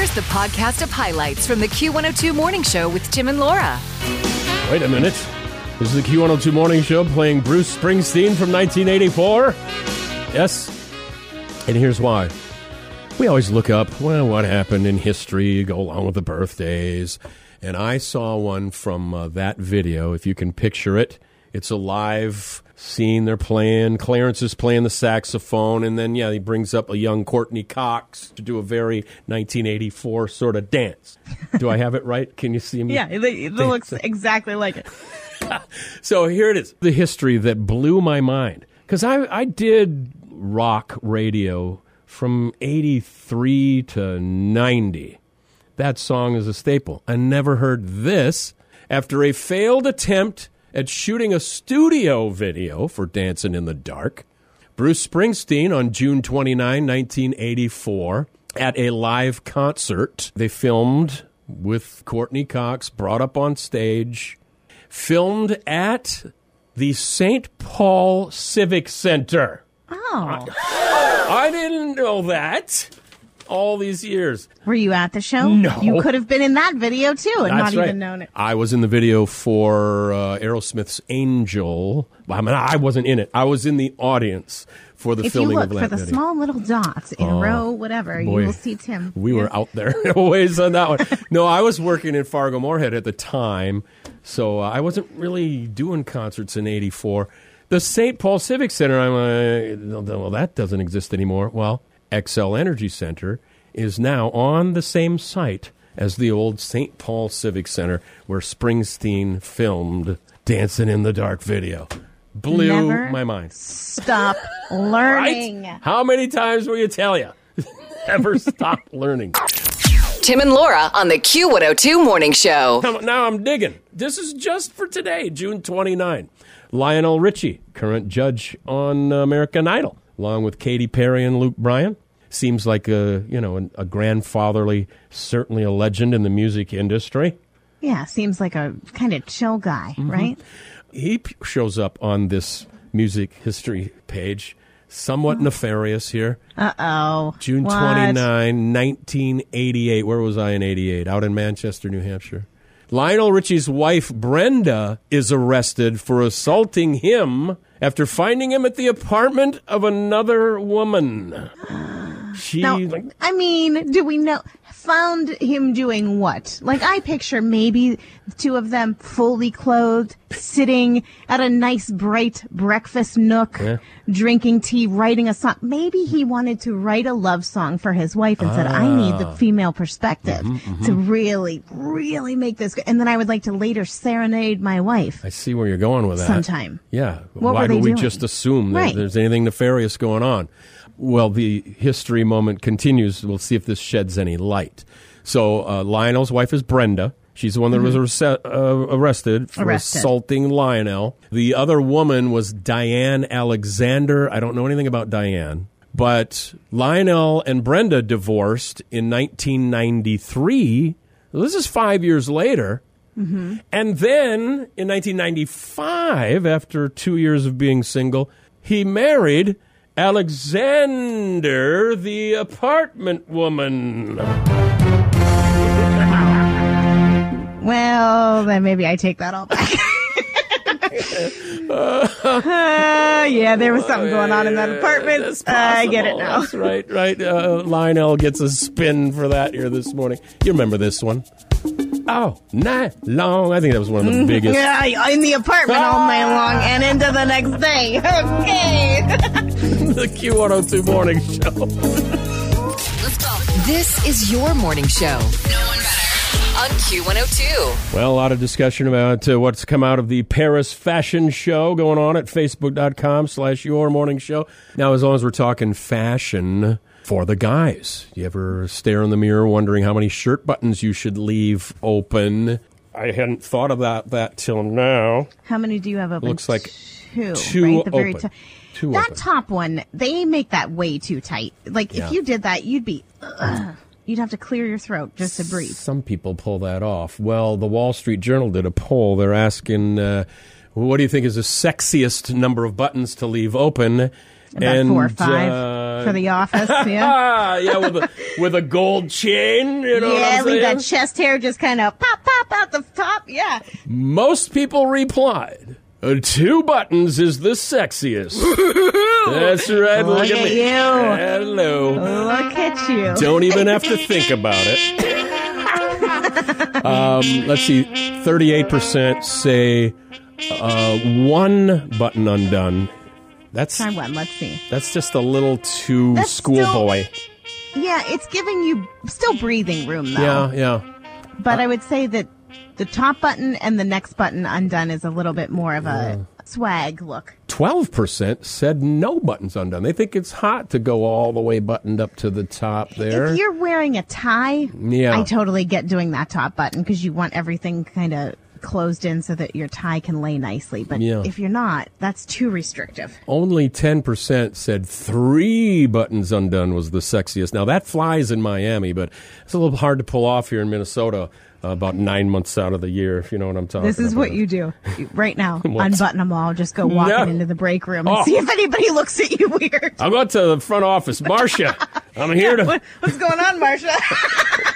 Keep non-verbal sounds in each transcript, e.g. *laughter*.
Here's the podcast of highlights from the Q102 Morning Show with Tim and Laura. Wait a minute. This is the Q102 Morning Show playing Bruce Springsteen from 1984. Yes. And here's why. We always look up, well, what happened in history, go along with the birthdays. And I saw one from uh, that video, if you can picture it. It's a live scene. They're playing. Clarence is playing the saxophone. And then, yeah, he brings up a young Courteney Cox to do a very 1984 sort of dance. Do I have it right? Can you see me? Yeah, it, it looks exactly like it. *laughs* So here it is the history that blew my mind. Because I, I did rock radio from 83 to 90. That song is a staple. I never heard this after a failed attempt at shooting a studio video for Dancing in the Dark. Bruce Springsteen on June 29, 1984, at a live concert. They filmed with Courteney Cox, brought up on stage, filmed at the St. Paul Civic Center. Oh, I didn't know that all these years. were you at the show? No. You could have been in that video too and That's not right. even known it. I was in the video for uh, Aerosmith's Angel. I mean, I wasn't in it. I was in the audience for the If you look of for the video. small little dots in a row, whatever, boy. you will see Tim. We were out there *laughs* always on that one. No, I was working in Fargo Moorhead at the time, so uh, I wasn't really doing concerts in '84. The St. Paul Civic Center, I'm uh, well, that doesn't exist anymore. Well, Xcel Energy Center is now on the same site as the old St. Paul Civic Center, where Springsteen filmed "Dancing in the Dark" video. Blew Never my mind. Stop *laughs* Right? learning. How many times will you tell you? *laughs* Never stop learning. Tim and Laura on the Q102 Morning Show. Now, now I'm digging. This is just for today, June 29. Lionel Richie, current judge on American Idol, along with Katy Perry and Luke Bryan. Seems like a you know a, a grandfatherly, certainly a legend in the music industry. Yeah, seems like a kind of chill guy, Mm-hmm. right? He p- shows up on this music history page, somewhat nefarious here. Uh oh. June What? 29, 1988. Where was I in 88? Out in Manchester, New Hampshire. Lionel Richie's wife, Brenda, is arrested for assaulting him after finding him at the apartment of another woman. She, Now, like, I mean, do we know? Found him doing what? Like, I picture maybe two of them fully clothed, sitting at a nice, bright breakfast nook, drinking tea, writing a song. Maybe he wanted to write a love song for his wife and said, I need Ah. the female perspective Mm-hmm, to really, really make this good. And then I would like to later serenade my wife I see where you're going with that. sometime. Yeah. What Why do we doing? just assume that Right. there's anything nefarious going on? Well, the history moment continues. We'll see if this sheds any light. So, uh, Lionel's wife is Brenda. She's the one that was arse- uh, arrested for Mm-hmm. Arrested. assaulting Lionel. The other woman was Diane Alexander. I don't know anything about Diane. But Lionel and Brenda divorced in 1993. This is five years later. And then in 1995, after two years of being single, he married Alexander, the apartment woman. Well, then maybe I take that all back. *laughs* Uh, yeah, there was something going on in that apartment. That's I get it now. That's right, right. Uh, Lionel gets a spin for that here this morning. You remember this one? Oh, night long. I think that was one of the *laughs* biggest. Yeah, in the apartment all night long and into the next day. *laughs* Okay. *laughs* the Q102 morning show. *laughs* This is your morning show. No one better. On Q102. Well, a lot of discussion about uh, what's come out of the Paris fashion show going on at facebook.com slash your morning show. Now, as long as we're talking fashion for the guys, you ever stare in the mirror wondering how many shirt buttons you should leave open? I hadn't thought about that till now. How many do you have open? Looks like two. two right? The very open. Top. Two that open. top one, they make that way too tight. Like Yeah. if you did that, you'd be. ugh. you'd have to clear your throat just to breathe. Some people pull that off. Well, the Wall Street Journal did a poll. They're asking, uh, what do you think is the sexiest number of buttons to leave open? About four or five. Uh, for the office. *laughs* Yeah. Ah, yeah, with a with a gold chain. You know yeah, leave that chest hair just kind of pop, pop out the top. Yeah. Most people replied, "Uh, two buttons is the sexiest. *laughs* That's right. Look, Look at at me. you. Hello. Look at you. Don't even have to think about it. *laughs* Um, let's see. Thirty-eight percent say uh, one button undone. That's Try one. Let's see. that's just a little too That's schoolboy. Yeah, it's giving you still breathing room though. Yeah, yeah. But I would say that the top button and the next button undone is a little bit more of a swag look. Twelve percent said no buttons undone. They think it's hot to go all the way buttoned up to the top there. If you're wearing a tie, Yeah. I totally get doing that top button because you want everything kind of closed in so that your tie can lay nicely. But Yeah. if you're not, that's too restrictive. Only 10% said three buttons undone was the sexiest. Now, that flies in Miami, but it's a little hard to pull off here in Minnesota uh, about nine months out of the year, if you know what I'm talking about. This is what you do right now. *laughs* Unbutton them all. Just go walking No. into the break room and Oh. see if anybody looks at you weird. I'm going to the front office. Marcia, *laughs* I'm here to What, what's going on, Marsha?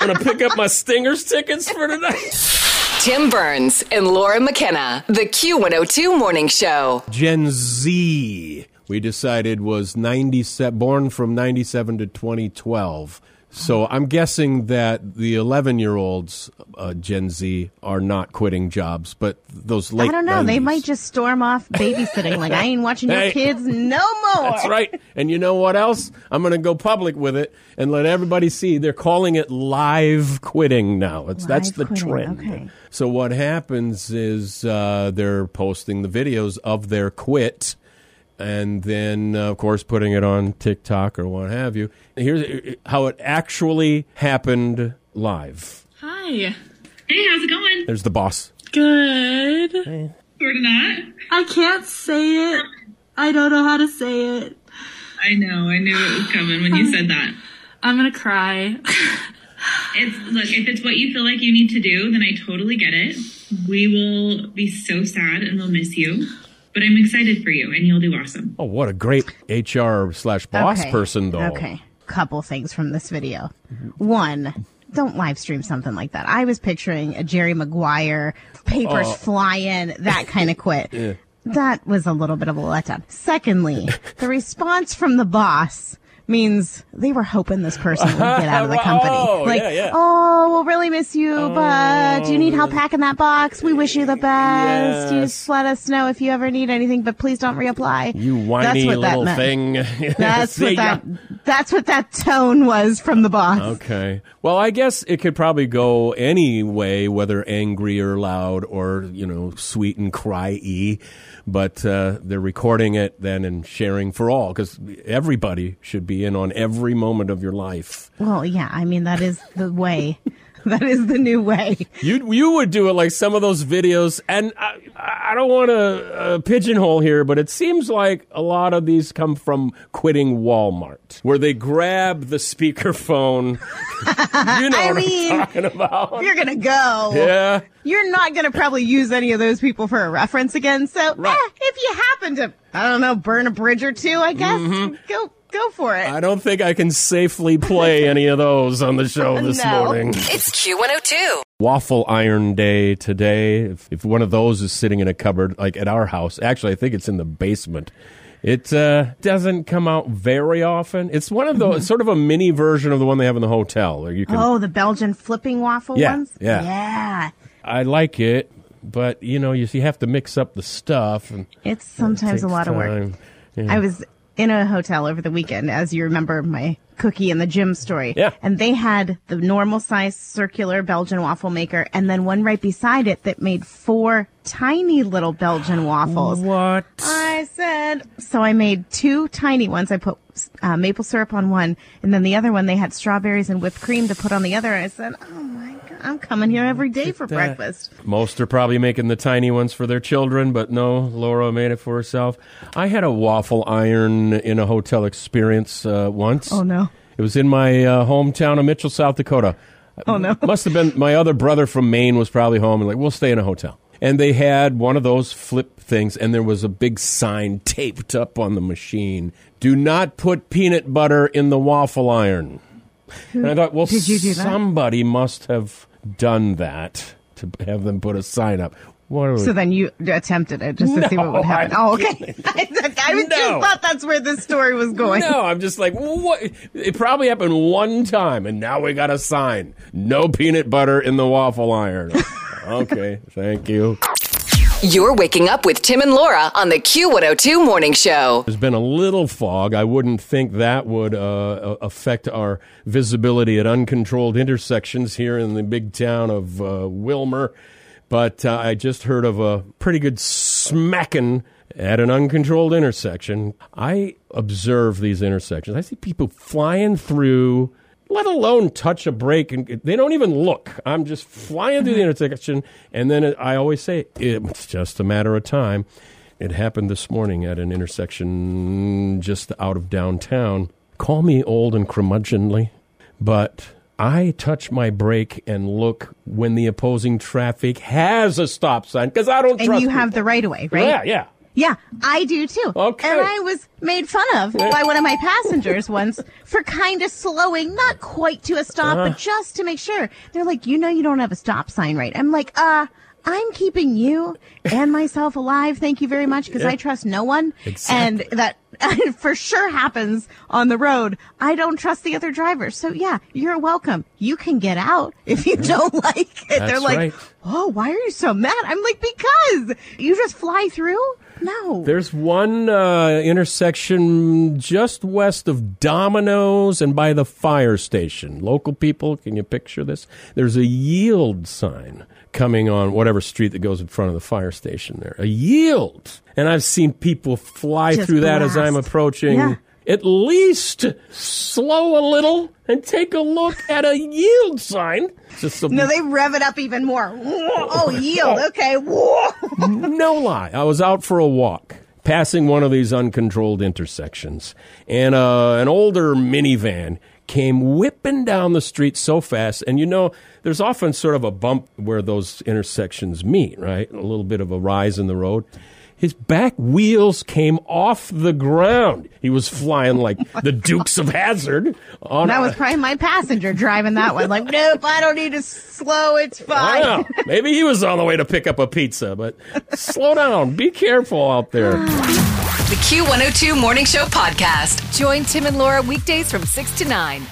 I'm *laughs* gonna pick up my Stingers tickets for tonight. Tim Burns and Laura McKenna. The Q102 Morning Show. Gen Z, we decided was 97, born from 97 to 2012. So I'm guessing that the 11 year olds, uh, Gen Z, are not quitting jobs, but those late I don't know. They might just storm off babysitting. Like I ain't watching your Hey. kids no more. That's right. And you know what else? I'm going to go public with it and let everybody see. They're calling it live quitting now. It's that's the quitting, trend. okay. So what happens is uh, they're posting the videos of their quit. And then, uh, of course, putting it on TikTok or what have you. Here's how it actually happened live. Hi. Hey, how's it going? There's the boss. Good. Sort of not. I can't say it. I don't know how to say it. I know. I knew it was coming when you said that. I'm gonna cry. It's look. If it's what you feel like you need to do, then I totally get it. We will be so sad and we'll miss you, but I'm excited for you, and you'll do awesome. Oh, what a great HR slash boss Okay. person, though. Okay. Couple things from this video. One, don't live stream something like that. I was picturing a Jerry Maguire, papers Oh. fly in, that kind of quit. *laughs* yeah. That was a little bit of a letdown. Secondly, the response from the boss means they were hoping this person would get out of the *laughs* company. Oh, like, yeah, yeah. oh, we'll really miss you, but do you need help oh. packing that box? We wish you the best. You Yes. just let us know if you ever need anything, but please don't reapply. You That's whiny what that little meant. thing. That's *laughs* what that. That's what that tone was from the boss. Okay. Well, I guess it could probably go any way, whether angry or loud or, you know, sweet and cry-y. But uh, they're recording it then and sharing for all because everybody should be in on every moment of your life. Well, yeah. I mean, that is the way. That is the new way. You you would do it like some of those videos, and I, I don't want to uh, pigeonhole here, but it seems like a lot of these come from quitting Walmart, where they grab the speakerphone. *laughs* you know I what mean, I'm talking about? You're gonna go, Yeah. you're not gonna probably use any of those people for a reference again. So, Right. eh, if you happen to, I don't know, burn a bridge or two, I guess go go for it. Mm-hmm. I don't think I can safely play *laughs* any of those on the show this No. morning. It's Q102. Waffle iron day today. If, if one of those is sitting in a cupboard, like at our house, actually, I think it's in the basement. It uh, doesn't come out very often. It's one of those, it's sort of a mini version of the one they have in the hotel. Where you can, oh, the Belgian flipping waffle Yeah, ones. yeah. yeah. I like it, but you know, you, you have to mix up the stuff. And It's sometimes takes a lot of work. Yeah. I was in a hotel over the weekend, as you remember my cookie in the gym story. Yeah. And they had the normal size circular Belgian waffle maker and then one right beside it that made four tiny little Belgian waffles. What? I said, so I made two tiny ones. I put uh, maple syrup on one, and then the other one they had strawberries and whipped cream to put on the other. I said, oh my God, I'm coming here every day for that. breakfast. Most are probably making the tiny ones for their children, but no, Laura made it for herself. I had a waffle iron in a hotel experience uh, once. Oh, no. It was in my uh, hometown of Mitchell, South Dakota. Oh, no. *laughs* Must have been my other brother from Maine was probably home and like, we'll stay in a hotel. and they had one of those flip things, and there was a big sign taped up on the machine: "Do not put peanut butter in the waffle iron." And I thought, well, Did you do that? somebody must have done that to have them put a sign up. What So then you attempted it just to see what would happen. I'm Oh, okay. *laughs* I, I No. just thought that's where this story was going. No, I'm just like, what? It probably happened one time, and now we got a sign: no peanut butter in the waffle iron. *laughs* okay, thank you. You're waking up with Tim and Laura on the Q102 Morning Show. There's been a little fog. I wouldn't think that would uh, affect our visibility at uncontrolled intersections here in the big town of uh, Willmar. But uh, I just heard of a pretty good smacking at an uncontrolled intersection. I observe these intersections. I see people flying through, let alone touch a brake, and they don't even look. I'm just flying through the intersection, and then I always say it's just a matter of time. It happened this morning at an intersection just out of downtown. Call me old and curmudgeonly, but I touch my brake and look when the opposing traffic has a stop sign because I don't And trust you have people. the right of way, right? Yeah, yeah. Yeah, I do too. Okay. And I was made fun of by one of my passengers once for kind of slowing, not quite to a stop, Uh-huh. but just to make sure. They're like, you know, you don't have a stop sign, right? I'm like, uh, I'm keeping you and myself alive. Thank you very much because I trust no one. Exactly. And that *laughs* for sure happens on the road. I don't trust the other drivers. So yeah, you're welcome. You can get out if you don't *laughs* like it. They're like, right. oh, why are you so mad? I'm like, because you just fly through? No. There's one uh, intersection just west of Domino's and by the fire station. Local people, can you picture this? There's a yield sign coming on whatever street that goes in front of the fire station there. A yield. And I've seen people fly Just through that as I'm approaching. Yeah. At least slow a little and take a look *laughs* at a yield sign. Just a No, they rev it up even more. *laughs* Oh, yield. Okay. *laughs* No lie. I was out for a walk, passing one of these uncontrolled intersections, and uh, an older minivan came whipping down the street so fast. And you know, there's often sort of a bump where those intersections meet, right? A little bit of a rise in the road. His back wheels came off the ground. He was flying like *laughs* the Dukes of Hazzard on That a- was probably my passenger driving that one. Like, nope, I don't need to slow. It's *laughs* fine. Wow. *laughs* Maybe he was on the way to pick up a pizza, but slow down. Be careful out there. The Q102 Morning Show podcast. Join Tim and Laura weekdays from 6 to 9.